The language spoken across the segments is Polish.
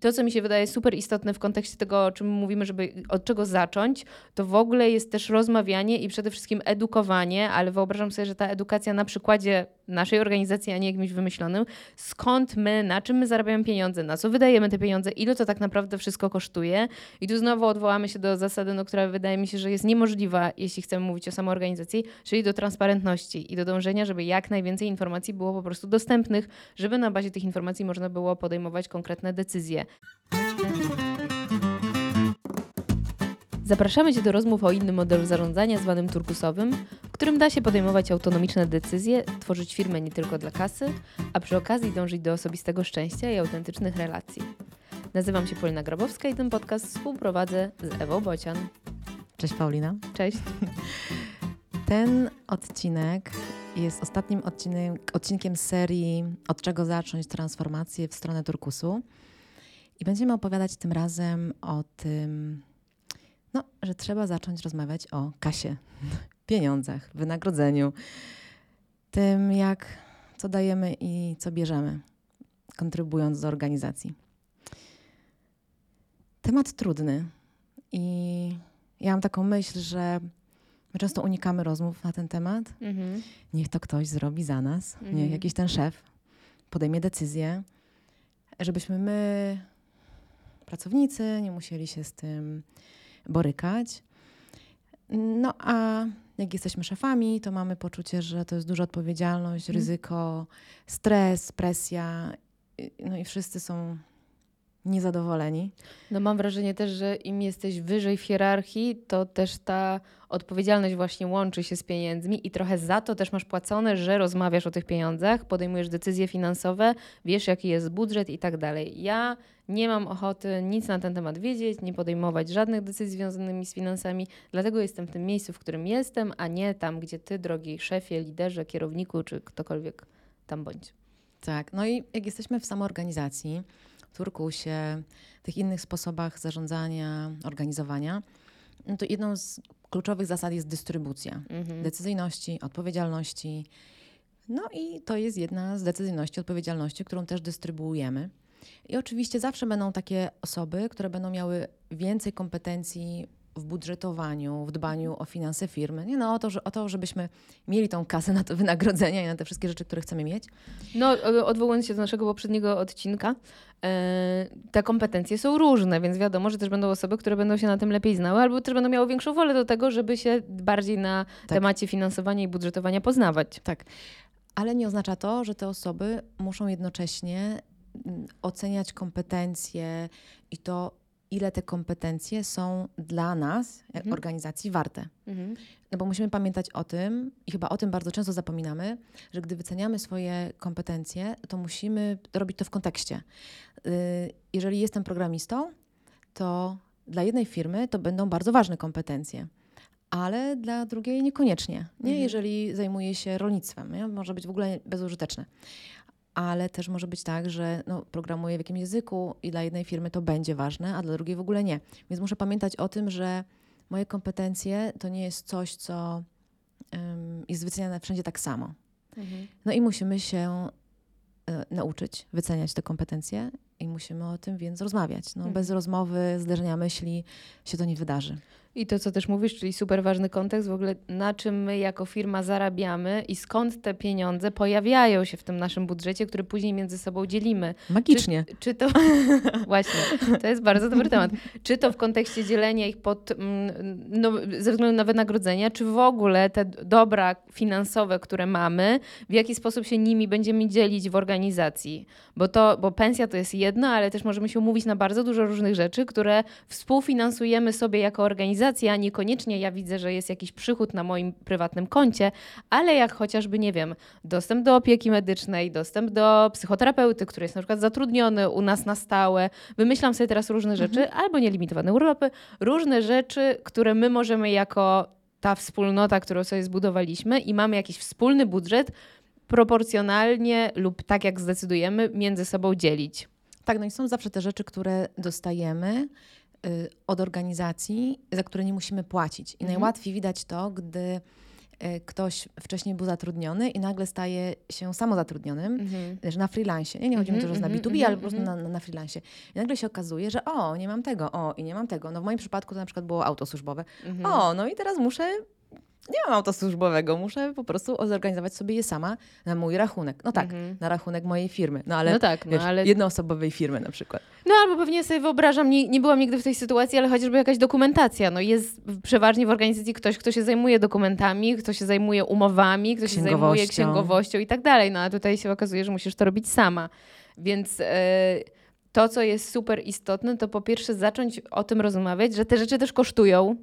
To, co mi się wydaje super istotne w kontekście tego, o czym mówimy, żeby od czego zacząć, to w ogóle jest też rozmawianie i przede wszystkim edukowanie, ale wyobrażam sobie, że ta edukacja na przykładzie naszej organizacji, a nie jakimś wymyślonym, skąd my, na czym my zarabiamy pieniądze, na co wydajemy te pieniądze, ile to tak naprawdę wszystko kosztuje. I tu znowu odwołamy się do zasady, no, która wydaje mi się, że jest niemożliwa, jeśli chcemy mówić o samoorganizacji, czyli do transparentności i do dążenia, żeby jak najwięcej informacji było po prostu dostępnych, żeby na bazie tych informacji można było podejmować konkretne decyzje. Zapraszamy Cię do rozmów o innym modelu zarządzania zwanym turkusowym, w którym da się podejmować autonomiczne decyzje, tworzyć firmę nie tylko dla kasy, a przy okazji dążyć do osobistego szczęścia i autentycznych relacji. Nazywam się Polina Grabowska i ten podcast współprowadzę z Ewą Bocian. Cześć Paulina. Cześć. Ten odcinek jest ostatnim odcinkiem serii Od czego zacząć transformację w stronę turkusu. I będziemy opowiadać tym razem o tym, no, że trzeba zacząć rozmawiać o kasie, pieniądzach, wynagrodzeniu, tym jak, co dajemy i co bierzemy, kontrybując do organizacji. Temat trudny i ja mam taką myśl, że my często unikamy rozmów na ten temat. Mhm. Niech to ktoś zrobi za nas, mhm. niech jakiś ten szef podejmie decyzję, żebyśmy my pracownicy nie musieli się z tym borykać. No a jak jesteśmy szefami, to mamy poczucie, że to jest duża odpowiedzialność, mhm. ryzyko, stres, presja. No i wszyscy są niezadowoleni. No mam wrażenie też, że im jesteś wyżej w hierarchii, to też ta odpowiedzialność właśnie łączy się z pieniędzmi i trochę za to też masz płacone, że rozmawiasz o tych pieniądzach, podejmujesz decyzje finansowe, wiesz jaki jest budżet i tak dalej. Ja nie mam ochoty nic na ten temat wiedzieć, nie podejmować żadnych decyzji związanymi z finansami, dlatego jestem w tym miejscu, w którym jestem, a nie tam, gdzie ty, drogi szefie, liderze, kierowniku czy ktokolwiek tam bądź. Tak, no i jak jesteśmy w samoorganizacji, turkusie, tych innych sposobach zarządzania, organizowania, no to jedną z kluczowych zasad jest dystrybucja mhm. decyzyjności, odpowiedzialności. No i to jest jedna z decyzyjności, odpowiedzialności, którą też dystrybuujemy. I oczywiście zawsze będą takie osoby, które będą miały więcej kompetencji w budżetowaniu, w dbaniu o finanse firmy. Nie no, o to, że, o to, żebyśmy mieli tą kasę na to wynagrodzenia i na te wszystkie rzeczy, które chcemy mieć. No, odwołując się do naszego poprzedniego odcinka, e, te kompetencje są różne, więc wiadomo, że też będą osoby, które będą się na tym lepiej znały, albo też będą miały większą wolę do tego, żeby się bardziej na tak. temacie finansowania i budżetowania poznawać. Tak. Ale nie oznacza to, że te osoby muszą jednocześnie mm, oceniać kompetencje i to ile te kompetencje są dla nas, mhm. organizacji, warte. Mhm. No bo musimy pamiętać o tym, i chyba o tym bardzo często zapominamy, że gdy wyceniamy swoje kompetencje, to musimy robić to w kontekście. Y, jeżeli jestem programistą, to dla jednej firmy to będą bardzo ważne kompetencje ale dla drugiej niekoniecznie. Nie, mhm. jeżeli zajmuje się rolnictwem, nie? może być w ogóle bezużyteczne ale też może być tak, że no, programuję w jakimś języku i dla jednej firmy to będzie ważne, a dla drugiej w ogóle nie. Więc muszę pamiętać o tym, że moje kompetencje to nie jest coś, co um, jest wyceniane wszędzie tak samo. Mhm. No i musimy się y, nauczyć wyceniać te kompetencje i musimy o tym więc rozmawiać. No, mhm. Bez rozmowy, zderzenia myśli się to nie wydarzy. I to, co też mówisz, czyli super ważny kontekst w ogóle, na czym my jako firma zarabiamy i skąd te pieniądze pojawiają się w tym naszym budżecie, który później między sobą dzielimy. Magicznie. Czy, czy to... Właśnie, to jest bardzo dobry temat. Czy to w kontekście dzielenia ich pod, mm, no, ze względu na wynagrodzenia, czy w ogóle te dobra finansowe, które mamy, w jaki sposób się nimi będziemy dzielić w organizacji. Bo, to, bo pensja to jest jedno, ale też możemy się umówić na bardzo dużo różnych rzeczy, które współfinansujemy sobie jako organizacja niekoniecznie ja widzę, że jest jakiś przychód na moim prywatnym koncie, ale jak chociażby, nie wiem, dostęp do opieki medycznej, dostęp do psychoterapeuty, który jest na przykład zatrudniony u nas na stałe, wymyślam sobie teraz różne mhm. rzeczy, albo nielimitowane urlopy, różne rzeczy, które my możemy jako ta wspólnota, którą sobie zbudowaliśmy i mamy jakiś wspólny budżet, proporcjonalnie lub tak jak zdecydujemy, między sobą dzielić. Tak, no i są zawsze te rzeczy, które dostajemy, Y, od organizacji, za które nie musimy płacić. I mhm. najłatwiej widać to, gdy e, ktoś wcześniej był zatrudniony i nagle staje się samozatrudnionym, mhm. że na freelancie. Nie, nie chodzi mi to, że na B2B, mhm, ale po prostu mhm. na, na freelancie. I nagle się okazuje, że o, nie mam tego, o, i nie mam tego. No w moim przypadku to na przykład było auto służbowe. Mhm. O, no i teraz muszę nie mam auta służbowego, muszę po prostu zorganizować sobie je sama na mój rachunek. No tak, mhm. na rachunek mojej firmy, no ale, no tak, no, wiesz, ale... jednoosobowej firmy na przykład. No albo pewnie sobie wyobrażam, nie, nie byłam nigdy w tej sytuacji, ale chociażby jakaś dokumentacja. No jest przeważnie w organizacji ktoś, kto się zajmuje dokumentami, kto się zajmuje umowami, kto się zajmuje księgowością i tak dalej. No a tutaj się okazuje, że musisz to robić sama. Więc... Yy to, co jest super istotne, to po pierwsze zacząć o tym rozmawiać, że te rzeczy też kosztują,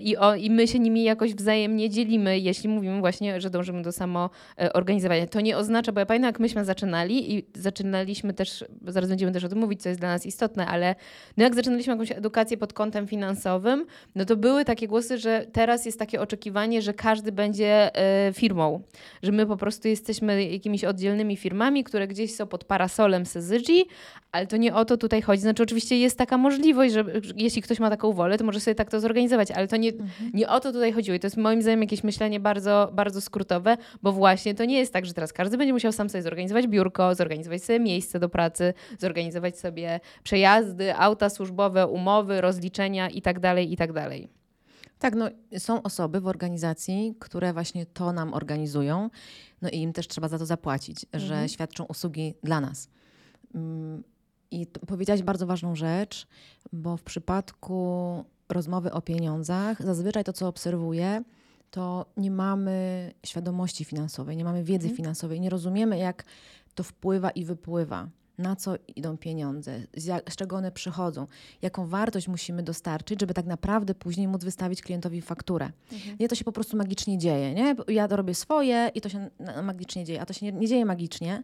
i, o, i my się nimi jakoś wzajemnie dzielimy, jeśli mówimy właśnie, że dążymy do samoorganizowania. To nie oznacza, bo ja pamiętam, jak myśmy zaczynali i zaczynaliśmy też, zaraz będziemy też o tym mówić, co jest dla nas istotne, ale no jak zaczynaliśmy jakąś edukację pod kątem finansowym, no to były takie głosy, że teraz jest takie oczekiwanie, że każdy będzie e, firmą, że my po prostu jesteśmy jakimiś oddzielnymi firmami, które gdzieś są pod parasolem Syzygi, ale to nie o to tutaj chodzi. Znaczy oczywiście jest taka możliwość, że jeśli ktoś ma taką wolę, to może sobie tak to zorganizować, ale to nie, mhm. nie o to tutaj chodziło. I to jest moim zdaniem jakieś myślenie bardzo, bardzo skrótowe, bo właśnie to nie jest tak, że teraz każdy będzie musiał sam sobie zorganizować biurko, zorganizować sobie miejsce do pracy, zorganizować sobie przejazdy, auta służbowe, umowy, rozliczenia itd., tak itd. Tak, tak, no są osoby w organizacji, które właśnie to nam organizują, no i im też trzeba za to zapłacić, mhm. że świadczą usługi dla nas. Mm, I powiedziałaś bardzo ważną rzecz, bo w przypadku rozmowy o pieniądzach, zazwyczaj to, co obserwuję, to nie mamy świadomości finansowej, nie mamy wiedzy mhm. finansowej, nie rozumiemy, jak to wpływa i wypływa na co idą pieniądze, z, jak, z, czego one przychodzą, jaką wartość musimy dostarczyć, żeby tak naprawdę później móc wystawić klientowi fakturę. Mhm. Nie, to się po prostu magicznie dzieje. Nie? Ja to robię swoje i to się magicznie dzieje, a to się nie, nie dzieje magicznie.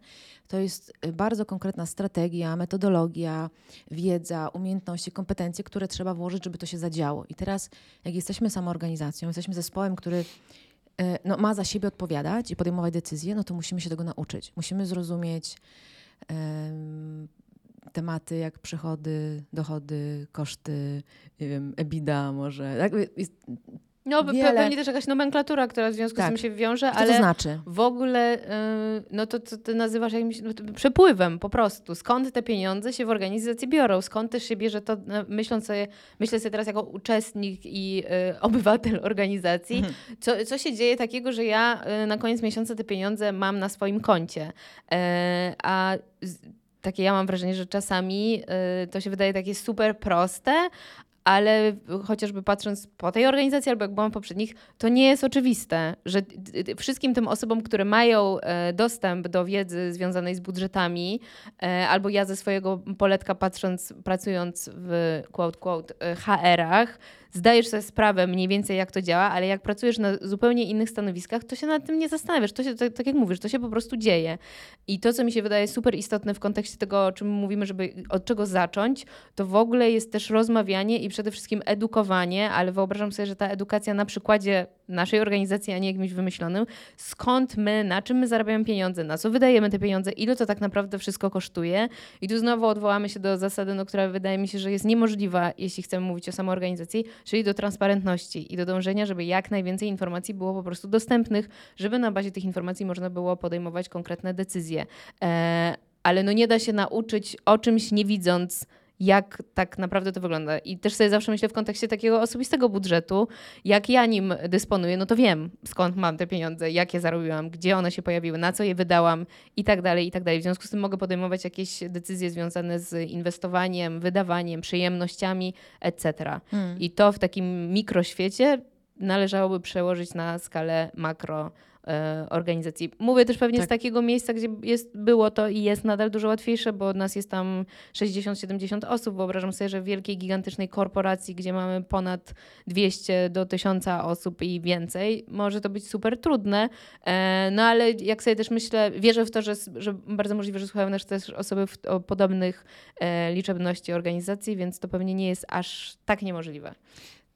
To jest y, bardzo konkretna strategia, metodologia, wiedza, umiejętności, kompetencje, które trzeba włożyć, żeby to się zadziało. I teraz, jak jesteśmy samoorganizacją, jesteśmy zespołem, który y, no, ma za siebie odpowiadać i podejmować decyzje, no to musimy się tego nauczyć. Musimy zrozumieć, tematy jak przychody, dochody, koszty, nie wiem, EBITDA może. Tak? No, wiele... pewnie też jakaś nomenklatura, która w związku tak. z tym się wiąże, ale to znaczy? w ogóle, yy, no to co ty nazywasz jakimś no, przepływem po prostu. Skąd te pieniądze się w organizacji biorą? Skąd też się bierze to, myśląc sobie, myślę sobie teraz jako uczestnik i yy, obywatel organizacji, mhm. co, co się dzieje takiego, że ja yy, na koniec miesiąca te pieniądze mam na swoim koncie, e, a takie ja mam wrażenie, że czasami y, to się wydaje takie super proste, ale chociażby patrząc po tej organizacji albo jak byłam poprzednich, to nie jest oczywiste, że wszystkim tym osobom, które mają e, dostęp do wiedzy związanej z budżetami, e, albo ja ze swojego poletka patrząc, pracując w quote, quote, e, HR-ach, zdajesz sobie sprawę mniej więcej, jak to działa, ale jak pracujesz na zupełnie innych stanowiskach, to się nad tym nie zastanawiasz. To się, tak, tak jak mówisz, to się po prostu dzieje. I to, co mi się wydaje super istotne w kontekście tego, o czym mówimy, żeby od czego zacząć, to w ogóle jest też rozmawianie i przede wszystkim edukowanie, ale wyobrażam sobie, że ta edukacja na przykładzie naszej organizacji, a nie jakimś wymyślonym, skąd my, na czym my zarabiamy pieniądze, na co wydajemy te pieniądze, ile to tak naprawdę wszystko kosztuje. I tu znowu odwołamy się do zasady, no, która wydaje mi się, że jest niemożliwa, jeśli chcemy mówić o samoorganizacji, czyli do transparentności i do dążenia, żeby jak najwięcej informacji było po prostu dostępnych, żeby na bazie tych informacji można było podejmować konkretne decyzje. E, ale no nie da się nauczyć o czymś nie widząc jak tak naprawdę to wygląda. I też sobie zawsze myślę w kontekście takiego osobistego budżetu, jak ja nim dysponuję, no to wiem skąd mam te pieniądze, jak je zarobiłam, gdzie one się pojawiły, na co je wydałam i tak dalej, i tak dalej. W związku z tym mogę podejmować jakieś decyzje związane z inwestowaniem, wydawaniem, przyjemnościami, etc. Hmm. I to w takim mikroświecie należałoby przełożyć na skalę makro organizacji. Mówię też pewnie tak. z takiego miejsca, gdzie jest, było to i jest nadal dużo łatwiejsze, bo od nas jest tam 60-70 osób. Wyobrażam sobie, że w wielkiej, gigantycznej korporacji, gdzie mamy ponad 200 do 1000 osób i więcej, może to być super trudne. E, no ale jak sobie też myślę, wierzę w to, że, że bardzo możliwe, że słuchają nas też osoby w, o podobnych e, liczebności organizacji, więc to pewnie nie jest aż tak niemożliwe.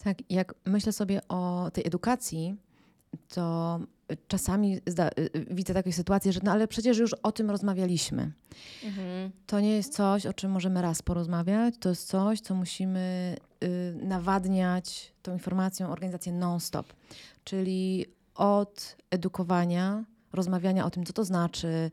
Tak, jak myślę sobie o tej edukacji, to czasami zda, y, y, widzę takie sytuacje, że no ale przecież już o tym rozmawialiśmy. Mhm. To nie jest coś, o czym możemy raz porozmawiać, to jest coś, co musimy y, nawadniać tą informacją organizację non-stop. Czyli od edukowania, rozmawiania o tym, co to znaczy,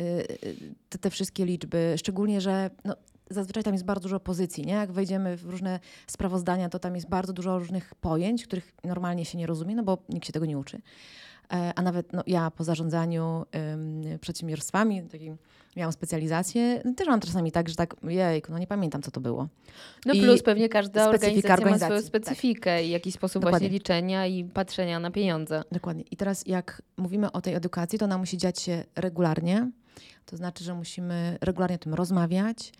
y, y, te, te wszystkie liczby, szczególnie, że no, zazwyczaj tam jest bardzo dużo pozycji, nie? Jak wejdziemy w różne sprawozdania, to tam jest bardzo dużo różnych pojęć, których normalnie się nie rozumie, no bo nikt się tego nie uczy. E, a nawet no, ja po zarządzaniu ym, przedsiębiorstwami, takim, miałam specjalizację, też mam czasami tak, że tak, jejku, no nie pamiętam, co to było. No I plus pewnie każda organizacja ma swoją tak. specyfikę tak. i jakiś sposób Dokładnie. właśnie liczenia i patrzenia na pieniądze. Dokładnie. I teraz jak mówimy o tej edukacji, to ona musi dziać się regularnie. To znaczy, że musimy regularnie o tym rozmawiać,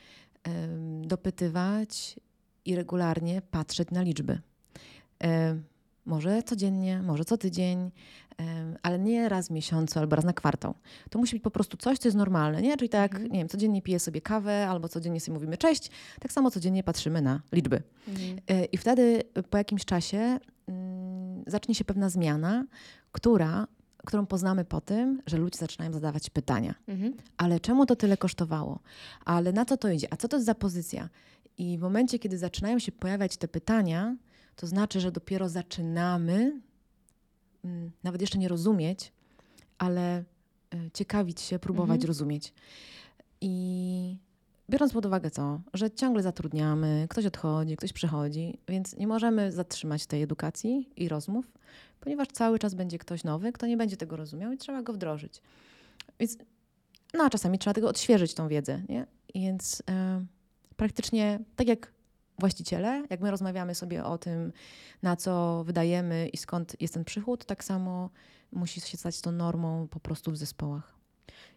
ym, dopytywać i regularnie patrzeć na liczby. Może codziennie, może co tydzień, ale nie raz w miesiącu albo raz na kwartał. To musi być po prostu coś, co jest normalne, nie? Czyli tak, nie wiem, codziennie piję sobie kawę albo codziennie sobie mówimy cześć, tak samo codziennie patrzymy na liczby. Mhm. E, I wtedy po jakimś czasie mm, zacznie się pewna zmiana, która którą poznamy po tym, że ludzie zaczynają zadawać pytania. Mhm. Ale czemu to tyle kosztowało? Ale na co to idzie? A co to jest za pozycja? I w momencie, kiedy zaczynają się pojawiać te pytania, to znaczy, że dopiero zaczynamy nawet jeszcze nie rozumieć, ale e, ciekawić się, próbować mhm. rozumieć. I biorąc pod uwagę co, że ciągle zatrudniamy, ktoś odchodzi, ktoś przychodzi, więc nie możemy zatrzymać tej edukacji i rozmów, ponieważ cały czas będzie ktoś nowy, kto nie będzie tego rozumiał i trzeba go wdrożyć. Więc, no a czasami trzeba tego odświeżyć, tą wiedzę, nie? Więc e, praktycznie tak jak właściciele, jak my rozmawiamy sobie o tym, na co wydajemy i skąd jest ten przychód, tak samo musi się stać to normą po prostu w zespołach.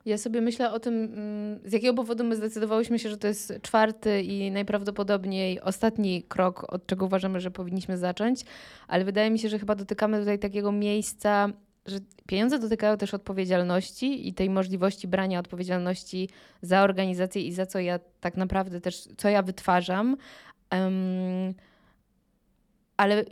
Ja sobie myślę o tym, mm, z jakiego powodu my zdecydowałyśmy się, że to jest czwarty i najprawdopodobniej ostatni krok, od czego uważamy, że powinniśmy zacząć, ale wydaje mi się, że chyba dotykamy tutaj takiego miejsca, że pieniądze dotykają też odpowiedzialności i tej możliwości brania odpowiedzialności za organizację i za co ja tak naprawdę też, co ja wytwarzam, Um, ale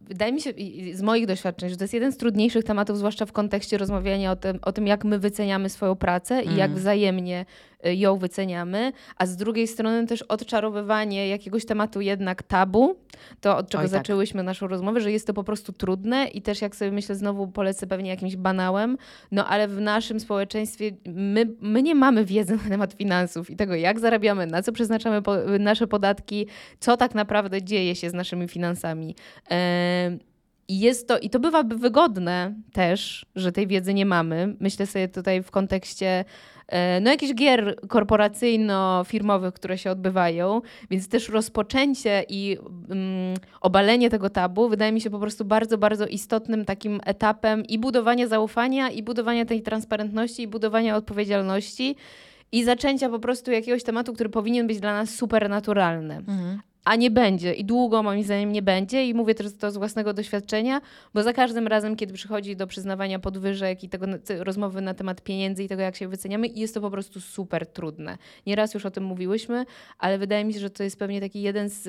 wydaje mi się z moich doświadczeń, że to jest jeden z trudniejszych tematów, zwłaszcza w kontekście rozmawiania o tym, o tym jak my wyceniamy swoją pracę mm. i jak mm. wzajemnie ją wyceniamy, a z drugiej strony też odczarowywanie jakiegoś tematu jednak tabu, to od czego Oj, tak. zaczęłyśmy tak. naszą rozmowę, że jest to po prostu trudne i też jak sobie myślę, znowu polecę pewnie jakimś banałem, no ale w naszym społeczeństwie my, my nie mamy wiedzy na temat finansów i tego, jak zarabiamy, na co przeznaczamy po, nasze podatki, co tak naprawdę dzieje się z naszymi finansami. I jest to, i to bywa wygodne też, że tej wiedzy nie mamy. Myślę sobie tutaj w kontekście e, no, jakichś gier korporacyjno-firmowych, które się odbywają, więc też rozpoczęcie i um, obalenie tego tabu wydaje mi się po prostu bardzo, bardzo istotnym takim etapem i budowania zaufania, i budowania tej transparentności, i budowania odpowiedzialności i zaczęcia po prostu jakiegoś tematu, który powinien być dla nas super naturalny. Mhm a nie będzie i długo moim zdaniem nie będzie i mówię też to z własnego doświadczenia, bo za każdym razem, kiedy przychodzi do przyznawania podwyżek i tego rozmowy na temat pieniędzy i tego, jak się wyceniamy, jest to po prostu super trudne. Nieraz już o tym mówiłyśmy, ale wydaje mi się, że to jest pewnie taki jeden z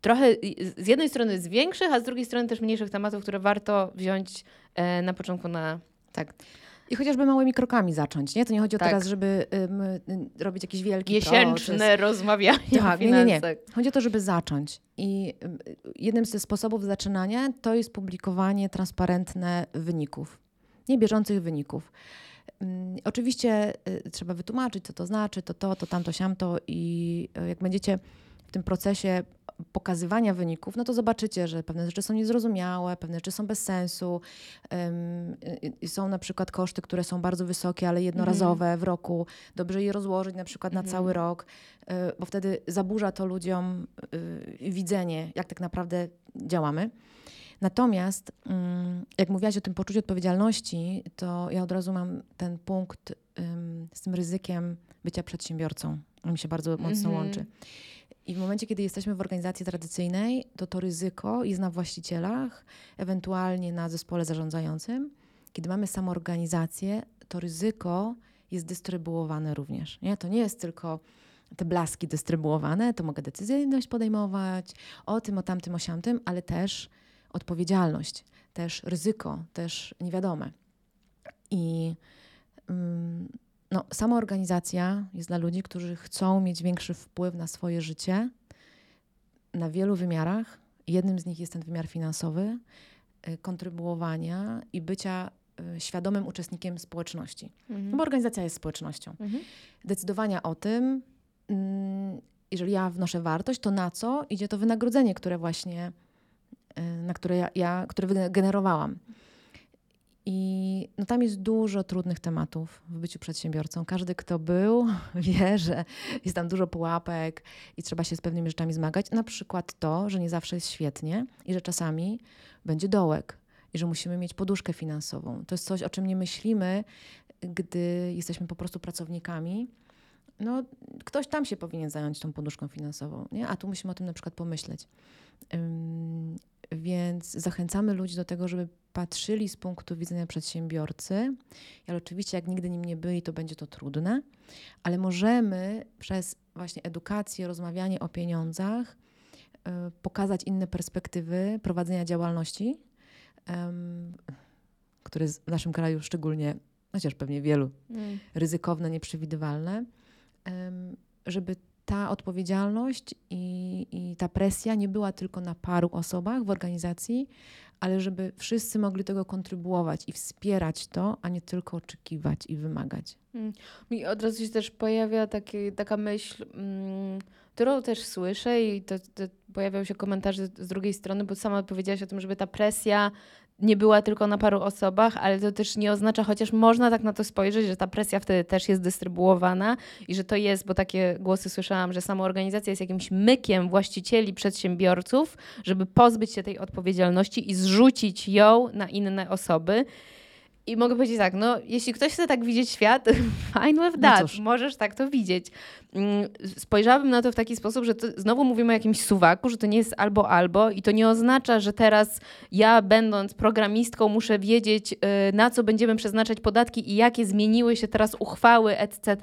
trochę z jednej strony z większych, a z drugiej strony też mniejszych tematów, które warto wziąć e, na początku na tak. I chociażby małymi krokami zacząć, nie? To nie chodzi o tak. teraz, żeby um, robić jakiś wielki Miesięczne proces. rozmawianie tak, nie, nie, nie. Chodzi o to, żeby zacząć. I jednym ze sposobów zaczynania to jest publikowanie transparentne wyników, nie bieżących wyników. Oczywiście y, trzeba wytłumaczyć, co to znaczy, to to, to tamto, siamto i y, jak będziecie w tym procesie pokazywania wyników, no to zobaczycie, że pewne rzeczy są niezrozumiałe, pewne rzeczy są bez sensu. Um, są na przykład koszty, które są bardzo wysokie, ale jednorazowe mm. w roku. Dobrze je rozłożyć na przykład mm. na cały mhm. rok, y, bo wtedy zaburza to ludziom y, widzenie, jak tak naprawdę działamy. Natomiast, mm, jak mówiłaś o tym poczuciu odpowiedzialności, to ja od razu mam ten punkt z tym ryzykiem bycia przedsiębiorcą. On mi się bardzo mocno mm -hmm. łączy. I w momencie, kiedy jesteśmy w organizacji tradycyjnej, to to ryzyko jest na właścicielach, ewentualnie na zespole zarządzającym. Kiedy mamy samoorganizację, to ryzyko jest dystrybuowane również. Nie? To nie jest tylko te blaski dystrybuowane, to mogę decyzyjność podejmować o tym, o tamtym, o siamtym, ale też odpowiedzialność, też ryzyko, też niewiadome. I mm, no, sama organizacja jest dla ludzi, którzy chcą mieć większy wpływ na swoje życie na wielu wymiarach. Jednym z nich jest ten wymiar finansowy. y, kontrybuowania i bycia y, świadomym uczestnikiem społeczności. Mhm. Bo organizacja jest społecznością. Mhm. Decydowania o tym, mm, jeżeli ja wnoszę wartość, to na co idzie to wynagrodzenie, które właśnie, na które ja, ja które wygenerowałam. I no tam jest dużo trudnych tematów w byciu przedsiębiorcą. Każdy, kto był, wie, że jest tam dużo pułapek i trzeba się z pewnymi rzeczami zmagać. Na przykład to, że nie zawsze jest świetnie i że czasami będzie dołek i że musimy mieć poduszkę finansową. To jest coś, o czym nie myślimy, gdy jesteśmy po prostu pracownikami. No, ktoś tam się powinien zająć tą poduszką finansową, nie? a tu musimy o tym na przykład pomyśleć. Więc zachęcamy ludzi do tego, żeby patrzyli z punktu widzenia przedsiębiorcy, ale oczywiście jak nigdy nim nie byli, to będzie to trudne, ale możemy przez właśnie edukację, rozmawianie o pieniądzach y, pokazać inne perspektywy prowadzenia działalności, które w naszym kraju szczególnie, chociaż pewnie wielu, mm. ryzykowne, nieprzewidywalne, żeby ta odpowiedzialność i, i ta presja nie była tylko na paru osobach w organizacji, ale żeby wszyscy mogli tego kontrybuować i wspierać to, a nie tylko oczekiwać i wymagać. Hmm. Mi od razu się też pojawia taki, taka myśl, mm, którą też słyszę i to, to pojawiają się komentarze z drugiej strony, bo sama powiedziałaś o tym, żeby ta presja nie była tylko na paru osobach, ale to też nie oznacza, chociaż można tak na to spojrzeć, że ta presja wtedy też jest dystrybuowana i że to jest, bo takie głosy słyszałam, że sama organizacja jest jakimś mykiem właścicieli, przedsiębiorców, żeby pozbyć się tej odpowiedzialności i zrzucić ją na inne osoby. I mogę powiedzieć tak, no jeśli ktoś chce tak widzieć świat, fine with that, no możesz tak to widzieć. Mm, spojrzałabym na to w taki sposób, że znowu mówimy o jakimś suwaku, że to nie jest albo albo i to nie oznacza, że teraz ja będąc programistką muszę wiedzieć, y, na co będziemy przeznaczać podatki i jakie zmieniły się teraz uchwały, etc.,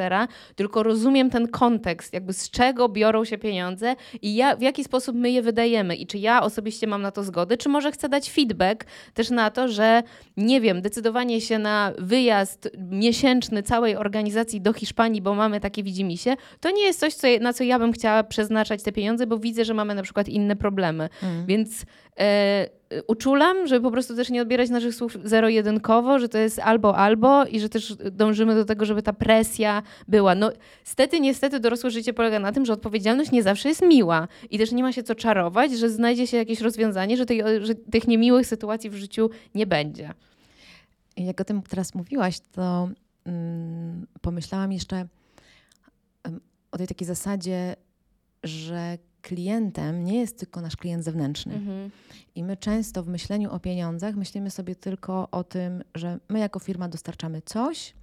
tylko rozumiem ten kontekst, jakby z czego biorą się pieniądze i ja, w jaki sposób my je wydajemy i czy ja osobiście mam na to zgodę, czy może chcę dać feedback też na to, że nie wiem, decydowanie się na wyjazd miesięczny całej organizacji do Hiszpanii, bo mamy takie widzimisię, to nie jest coś, co, na co ja bym chciała przeznaczać te pieniądze, bo widzę, że mamy na przykład inne problemy. Mm. Więc e, uczulam, żeby po prostu też nie odbierać naszych słów zero-jedynkowo, że to jest albo, albo i że też dążymy do tego, żeby ta presja była. No, stety, niestety dorosłe życie polega na tym, że odpowiedzialność nie zawsze jest miła i też nie ma się co czarować, że znajdzie się jakieś rozwiązanie, że, tej, że tych niemiłych sytuacji w życiu nie będzie. Jak o tym teraz mówiłaś, to mm, pomyślałam jeszcze o tej takiej zasadzie, że klientem nie jest tylko nasz klient zewnętrzny. Mhm. I my często w myśleniu o pieniądzach myślimy sobie tylko o tym, że my jako firma dostarczamy coś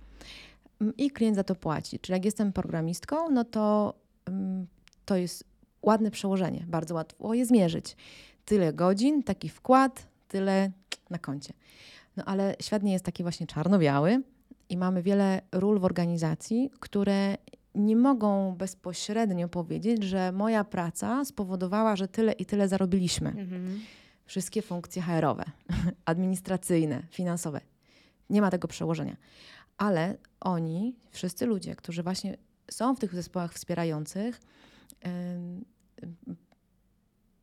mm, i klient za to płaci. Czyli jak jestem programistką, no to um, to jest ładne przełożenie, bardzo łatwo je zmierzyć. Tyle godzin, taki wkład, tyle na koncie. No ale świat nie jest taki właśnie czarno-biały i mamy wiele ról w organizacji, które nie mogą bezpośrednio powiedzieć, że moja praca spowodowała, że tyle i tyle zarobiliśmy. Mhm. Wszystkie funkcje HR-owe, administracyjne, finansowe. Nie ma tego przełożenia. Ale oni, wszyscy ludzie, którzy właśnie są w tych zespołach wspierających,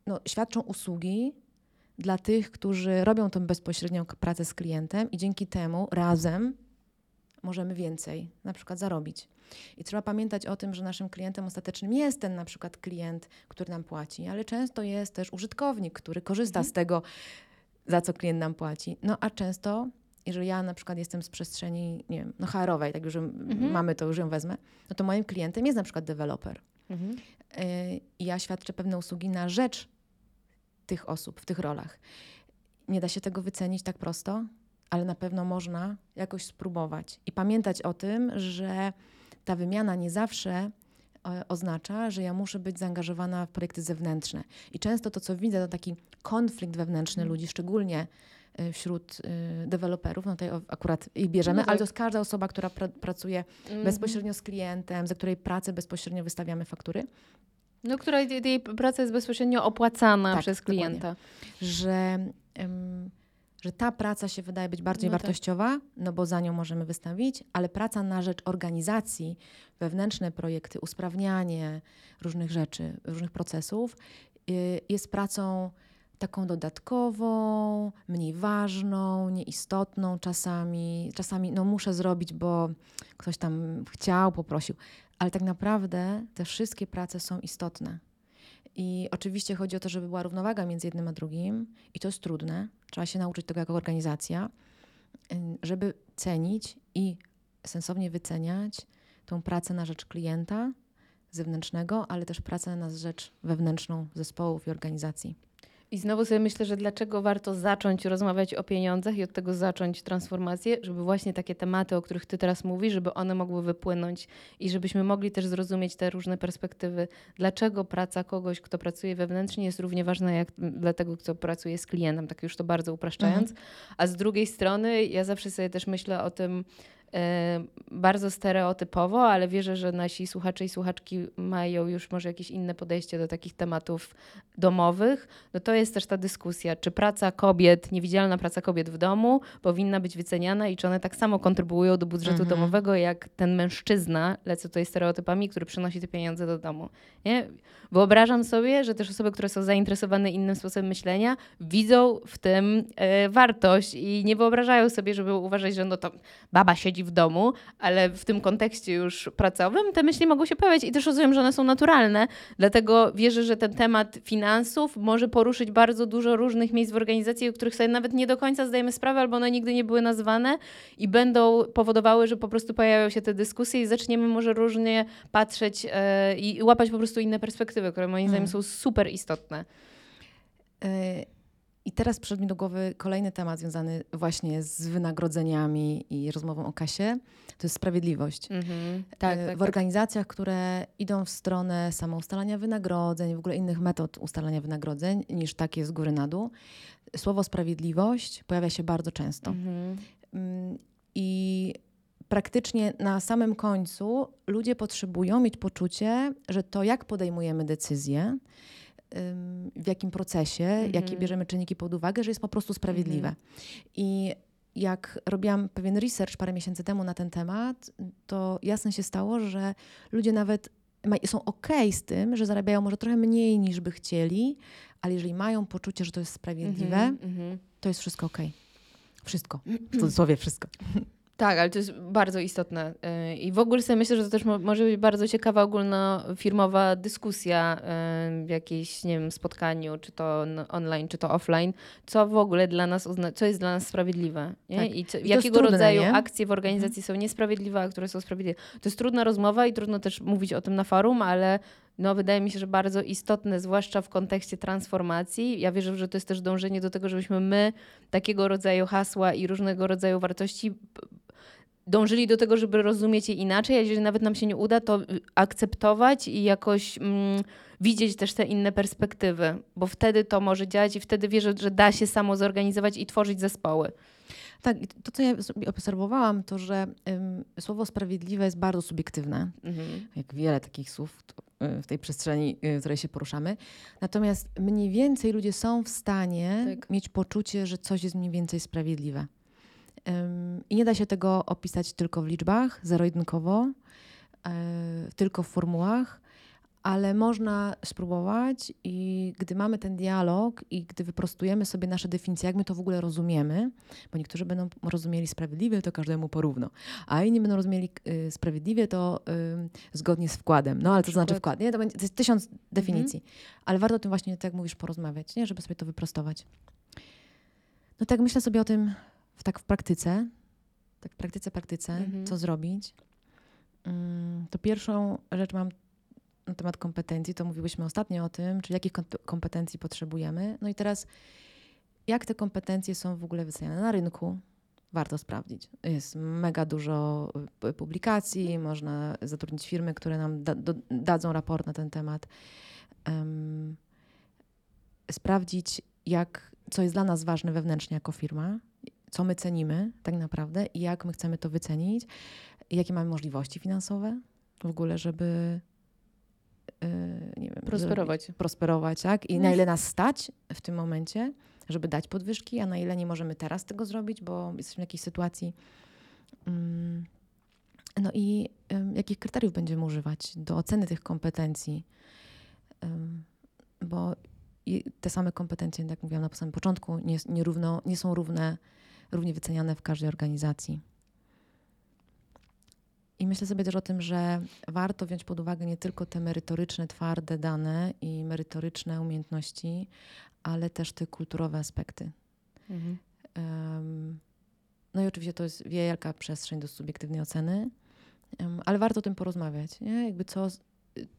no, świadczą usługi dla tych, którzy robią tą bezpośrednią pracę z klientem i dzięki temu razem możemy więcej na przykład zarobić. I trzeba pamiętać o tym, że naszym klientem ostatecznym jest ten na przykład klient, który nam płaci, ale często jest też użytkownik, który korzysta mhm. z tego, za co klient nam płaci. No a często, jeżeli ja na przykład jestem z przestrzeni, nie wiem, no HR-owej, tak już mhm. mamy to, już ją wezmę, no to moim klientem jest na przykład deweloper. Mhm. Y, I ja świadczę pewne usługi na rzecz tych osób w tych rolach. Nie da się tego wycenić tak prosto, ale na pewno można jakoś spróbować i pamiętać o tym, że ta wymiana nie zawsze e, oznacza, że ja muszę być zaangażowana w projekty zewnętrzne. I często to, co widzę, to taki konflikt wewnętrzny ludzi, szczególnie e, wśród y, deweloperów, no tutaj akurat ich bierzemy, no tak. ale to jest każda osoba, która pra pracuje mm. bezpośrednio z klientem, za której pracę bezpośrednio wystawiamy faktury. No, która jej praca jest bezpośrednio opłacana tak, przez klienta. Że że ta praca się wydaje być bardziej no tak. wartościowa, no bo za nią możemy wystawić, ale praca na rzecz organizacji, wewnętrzne projekty, usprawnianie różnych rzeczy, różnych procesów y, jest pracą taką dodatkową, mniej ważną, nieistotną czasami. Czasami no muszę zrobić, bo ktoś tam chciał, poprosił. Ale tak naprawdę te wszystkie prace są istotne. I oczywiście chodzi o to, żeby była równowaga między jednym a drugim, i to jest trudne. Trzeba się nauczyć tego jako organizacja, żeby cenić i sensownie wyceniać tą pracę na rzecz klienta zewnętrznego, ale też pracę na rzecz wewnętrzną zespołów i organizacji. I znowu sobie myślę, że dlaczego warto zacząć rozmawiać o pieniądzach i od tego zacząć transformację, żeby właśnie takie tematy, o których ty teraz mówisz, żeby one mogły wypłynąć i żebyśmy mogli też zrozumieć te różne perspektywy. Dlaczego praca kogoś, kto pracuje wewnętrznie jest równie ważna jak dla tego, kto pracuje z klientem, tak już to bardzo upraszczając. Mhm. A z drugiej strony ja zawsze sobie też myślę o tym, bardzo stereotypowo, ale wierzę, że nasi słuchacze i słuchaczki mają już może jakieś inne podejście do takich tematów domowych. No to jest też ta dyskusja, czy praca kobiet, niewidzialna praca kobiet w domu powinna być wyceniana i czy one tak samo kontrybuują do budżetu mhm. domowego, jak ten mężczyzna, lecę tutaj stereotypami, który przynosi te pieniądze do domu. Nie? Wyobrażam sobie, że też osoby, które są zainteresowane innym sposobem myślenia, widzą w tym e, wartość i nie wyobrażają sobie, żeby uważać, że no to baba siedzi w domu, ale w tym kontekście już pracowym te myśli mogą się pojawiać i też rozumiem, że one są naturalne, dlatego wierzę, że ten temat finansów może poruszyć bardzo dużo różnych miejsc w organizacji, o których sobie nawet nie do końca zdajemy sprawę, albo one nigdy nie były nazwane i będą powodowały, że po prostu pojawiają się te dyskusje i zaczniemy może różnie patrzeć yy, i łapać po prostu inne perspektywy, które moim zdaniem hmm. są super istotne. Yy i teraz przyszedł mi do głowy kolejny temat związany właśnie z wynagrodzeniami i rozmową o kasie. To jest sprawiedliwość. Mhm. Tak, e, tak, w tak. organizacjach, które idą w stronę samoustalania wynagrodzeń, w ogóle innych metod ustalania wynagrodzeń niż takie z góry na dół, słowo sprawiedliwość pojawia się bardzo często. Mhm. Mm, I praktycznie na samym końcu ludzie potrzebują mieć poczucie, że to, jak podejmujemy decyzje, w jakim procesie, mm -hmm. jakie bierzemy czynniki pod uwagę, że jest po prostu sprawiedliwe. Mm -hmm. I jak robiłam pewien research parę miesięcy temu na ten temat, to jasne się stało, że ludzie nawet są ok z tym, że zarabiają może trochę mniej niż by chcieli, ale jeżeli mają poczucie, że to jest sprawiedliwe, mm -hmm. to jest wszystko ok. Wszystko. W cudzysłowie wszystko. Tak, ale to jest bardzo istotne. Y, I w ogóle sobie myślę, że to też może być bardzo ciekawa ogólnofirmowa dyskusja y, w jakiejś, nie wiem, spotkaniu, czy to online, czy to offline, co w ogóle dla nas, co jest dla nas sprawiedliwe. Tak. I, co, I jakiego trudne, rodzaju nie? akcje w organizacji mhm. są niesprawiedliwe, a które są sprawiedliwe. To jest trudna rozmowa i trudno też mówić o tym na forum, ale no, wydaje mi się, że bardzo istotne, zwłaszcza w kontekście transformacji. Ja wierzę, że to jest też dążenie do tego, żebyśmy my takiego rodzaju hasła i różnego rodzaju wartości dążyli do tego, żeby rozumieć je inaczej, a jeżeli nawet nam się nie uda, to akceptować i jakoś mm, widzieć też te inne perspektywy, bo wtedy to może działać i wtedy wierzę, że da się samo zorganizować i tworzyć zespoły. Tak, to co ja obserwowałam, to że ym, słowo sprawiedliwe jest bardzo subiektywne, mhm. jak wiele takich słów y, w tej przestrzeni, y, w której się poruszamy. Natomiast mniej więcej ludzie są w stanie tak. mieć poczucie, że coś jest mniej więcej sprawiedliwe. I nie da się tego opisać tylko w liczbach, zero-jedynkowo, e, tylko w formułach, ale można spróbować i gdy mamy ten dialog i gdy wyprostujemy sobie nasze definicje, jak my to w ogóle rozumiemy, bo niektórzy będą rozumieli sprawiedliwie, to każdemu porówno, a inni będą rozumieli y, sprawiedliwie, to y, zgodnie z wkładem. No ale to znaczy wkład, nie? To, będzie, to jest tysiąc definicji, mhm. ale warto o tym właśnie, tak jak mówisz, porozmawiać, nie? Żeby sobie to wyprostować. No tak myślę sobie o tym w, tak w praktyce, tak w praktyce, praktyce, mhm. co zrobić, mm, to pierwszą rzecz mam na temat kompetencji, to mówiłyśmy ostatnio o tym, czyli jakich kompetencji potrzebujemy. No i teraz, jak te kompetencje są w ogóle wyceniane na rynku, warto sprawdzić. Jest mega dużo y, publikacji, można zatrudnić firmy, które nam da, do, dadzą raport na ten temat. Um, sprawdzić, jak, co jest dla nas ważne wewnętrznie jako firma, co my cenimy tak naprawdę i jak my chcemy to wycenić, jakie mamy możliwości finansowe w ogóle, żeby yy, nie wiem, prosperować. Żeby prosperować, tak? I no. na ile nas stać w tym momencie, żeby dać podwyżki, a na ile nie możemy teraz tego zrobić, bo jesteśmy w jakiejś sytuacji. Yy, no i jakich kryteriów będziemy używać do oceny tych kompetencji? bo te same kompetencje, jak mówiłam na samym początku, nie, nie, równo, nie są równe, równie wyceniane w każdej organizacji. I myślę sobie też o tym, że warto wziąć pod uwagę nie tylko te merytoryczne, twarde dane i merytoryczne umiejętności, ale też te kulturowe aspekty. Mhm. Um, no i oczywiście to jest wielka przestrzeń do subiektywnej oceny, um, ale warto o tym porozmawiać. Nie? Jakby co,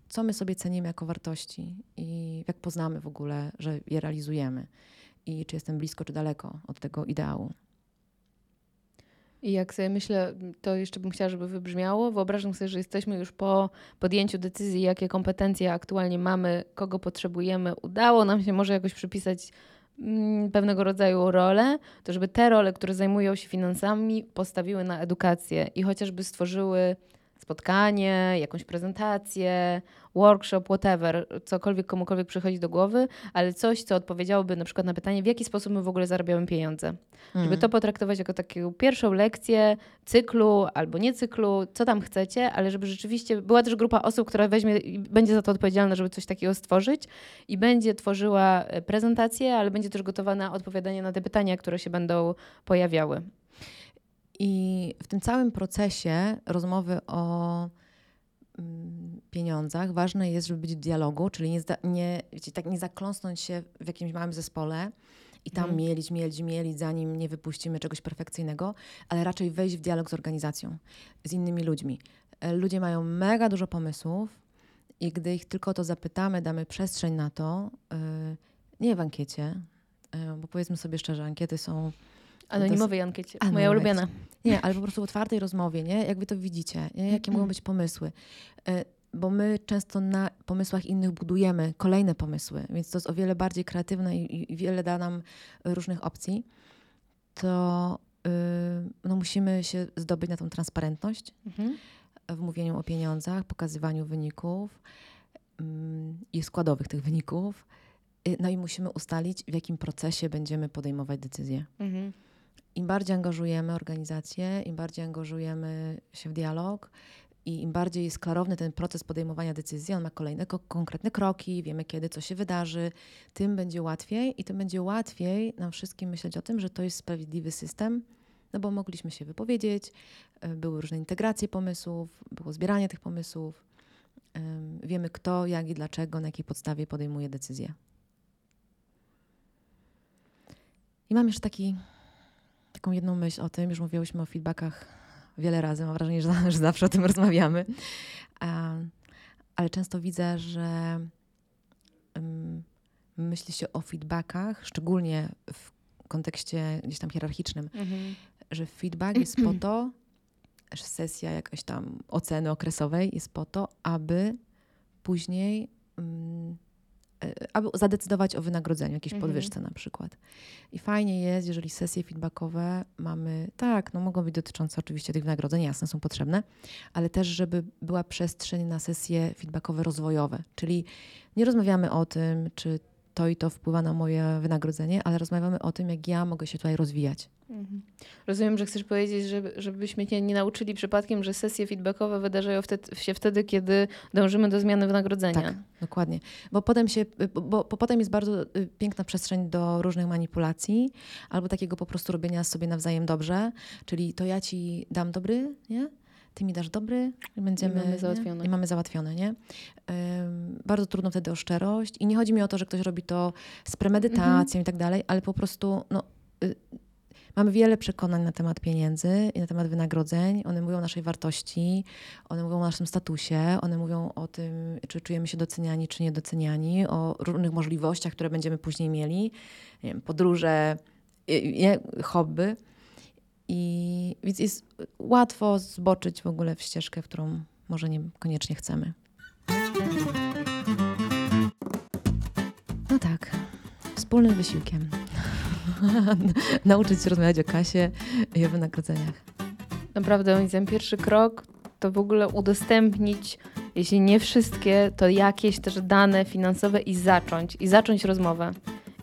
co my sobie cenimy jako wartości i jak poznamy w ogóle, że je realizujemy i czy jestem blisko, czy daleko od tego ideału. I jak sobie myślę, to jeszcze bym chciała, żeby wybrzmiało. Wyobrażam sobie, że jesteśmy już po podjęciu decyzji, jakie kompetencje aktualnie mamy, kogo potrzebujemy. Udało nam się może jakoś przypisać mm, pewnego rodzaju role, to żeby te role, które zajmują się finansami, postawiły na edukację i chociażby stworzyły spotkanie, jakąś prezentację, workshop, whatever, cokolwiek komukolwiek przychodzi do głowy, ale coś, co odpowiedziałoby na przykład na pytanie, w jaki sposób my w ogóle zarabiamy pieniądze. Mm. Żeby to potraktować jako taką pierwszą lekcję cyklu albo nie cyklu, co tam chcecie, ale żeby rzeczywiście była też grupa osób, która weźmie i będzie za to odpowiedzialna, żeby coś takiego stworzyć i będzie tworzyła e, prezentację, ale będzie też gotowa na odpowiadanie na te pytania, które się będą pojawiały. I w tym całym procesie rozmowy o mm, pieniądzach ważne jest, żeby być w dialogu, czyli nie, nie, wiecie, tak nie zakląsnąć się w jakimś małym zespole i tam mm. mielić, mielić, mielić, zanim nie wypuścimy czegoś perfekcyjnego, ale raczej wejść w dialog z organizacją, z innymi ludźmi. E, ludzie mają mega dużo pomysłów i gdy ich tylko to zapytamy, damy przestrzeń na to, yy, nie w ankiecie, yy, bo powiedzmy sobie szczerze, ankiety są Anonimowej ankiecie, moja ulubiona. Nie, ale po prostu w otwartej rozmowie, nie? Jak wy to widzicie, nie? jakie mogą być pomysły. E, bo my często na pomysłach innych budujemy kolejne pomysły, więc to jest o wiele bardziej kreatywne i, i wiele da nam różnych opcji. To yy, no musimy się zdobyć na tą transparentność mhm. w mówieniu o pieniądzach, pokazywaniu wyników yy, i składowych tych wyników. Yy, no i musimy ustalić, w jakim procesie będziemy podejmować decyzje. Mhm im bardziej angażujemy organizację, im bardziej angażujemy się w dialog i im bardziej jest klarowny ten proces podejmowania decyzji, on ma kolejne ko konkretne kroki, wiemy kiedy co się wydarzy, tym będzie łatwiej i tym będzie łatwiej nam wszystkim myśleć o tym, że to jest sprawiedliwy system, no bo mogliśmy się wypowiedzieć, e, były różne integracje pomysłów, było zbieranie tych pomysłów, wiemy kto, jak i dlaczego, na jakiej podstawie podejmuje decyzję. I mam jeszcze taki taką jedną myśl o tym, już mówiłyśmy o feedbackach wiele razy, mam wrażenie, że, że zawsze o tym rozmawiamy, ale często widzę, że myśli się o feedbackach, szczególnie w kontekście gdzieś tam hierarchicznym, mhm. że feedback jest po to, że sesja jakaś tam oceny okresowej jest po to, aby później aby zadecydować o wynagrodzeniu, jakiejś mhm. podwyżce na przykład. I fajnie jest, jeżeli sesje feedbackowe mamy, tak, no mogą być dotyczące oczywiście tych wynagrodzeń, jasne, są potrzebne, ale też, żeby była przestrzeń na sesje feedbackowe rozwojowe, czyli nie rozmawiamy o tym, czy to i to wpływa na moje wynagrodzenie, ale rozmawiamy o tym, jak ja mogę się tutaj rozwijać. Mhm. Rozumiem, że chcesz powiedzieć, żeby, żebyśmy nie, nie nauczyli przypadkiem, że sesje feedbackowe wydarzają wtedy, się wtedy, kiedy dążymy do zmiany wynagrodzenia. Tak, dokładnie. Bo potem, się, bo, bo potem jest bardzo y, piękna przestrzeń do różnych manipulacji albo takiego po prostu robienia sobie nawzajem dobrze, czyli to ja ci dam dobry, nie? Ty mi dasz dobry i będziemy... I mamy załatwione. I mamy załatwione, nie? Bardzo trudno wtedy o szczerość i nie chodzi mi o to, że ktoś robi to z premedytacją mhm. i tak dalej, ale po prostu no, y, Mamy wiele przekonań na temat pieniędzy i na temat wynagrodzeń. One mówią o naszej wartości, one mówią o naszym statusie, one mówią o tym, czy czujemy się doceniani, czy niedoceniani, o różnych możliwościach, które będziemy później mieli, nie wiem, podróże, nie, hobby. I więc jest łatwo zboczyć w ogóle w ścieżkę, którą może niekoniecznie chcemy. No tak, wspólnym wysiłkiem. Nauczyć się rozmawiać o kasie i o wynagrodzeniach. Naprawdę, moim pierwszy krok to w ogóle udostępnić, jeśli nie wszystkie, to jakieś też dane finansowe i zacząć, i zacząć rozmowę.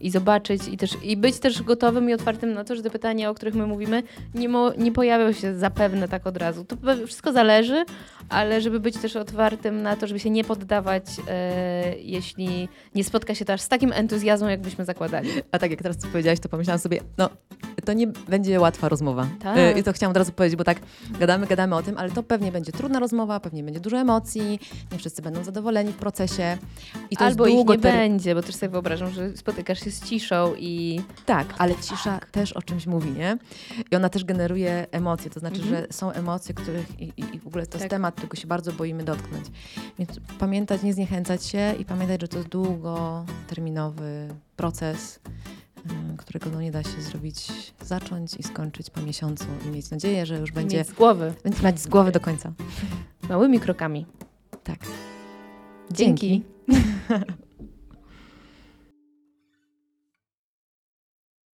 I zobaczyć i też i być też gotowym i otwartym na to, że te pytania, o których my mówimy, nie, mo, nie pojawią się zapewne tak od razu. To wszystko zależy, ale żeby być też otwartym na to, żeby się nie poddawać, e, jeśli nie spotka się to aż z takim entuzjazmem, jakbyśmy zakładali. A tak jak teraz co powiedziałaś, to pomyślałam sobie, no to nie będzie łatwa rozmowa. Tak. E, I to chciałam od razu powiedzieć, bo tak gadamy, gadamy o tym, ale to pewnie będzie trudna rozmowa, pewnie będzie dużo emocji, nie wszyscy będą zadowoleni w procesie. I to Albo ich nie będzie, bo też sobie wyobrażam, że spotykasz się z ciszą i... Tak, ale cisza tak. też o czymś mówi, nie? I ona też generuje emocje, to znaczy, mhm. że są emocje, których i, i w ogóle to tak. jest temat, którego się bardzo boimy dotknąć. Więc pamiętać, nie zniechęcać się i pamiętać, że to jest długoterminowy proces, którego no nie da się zrobić, zacząć i skończyć po miesiącu i mieć nadzieję, że już będzie... Mieć z głowy. Będzie mać z głowy do końca. Małymi krokami. Tak. Dzięki. Dzięki.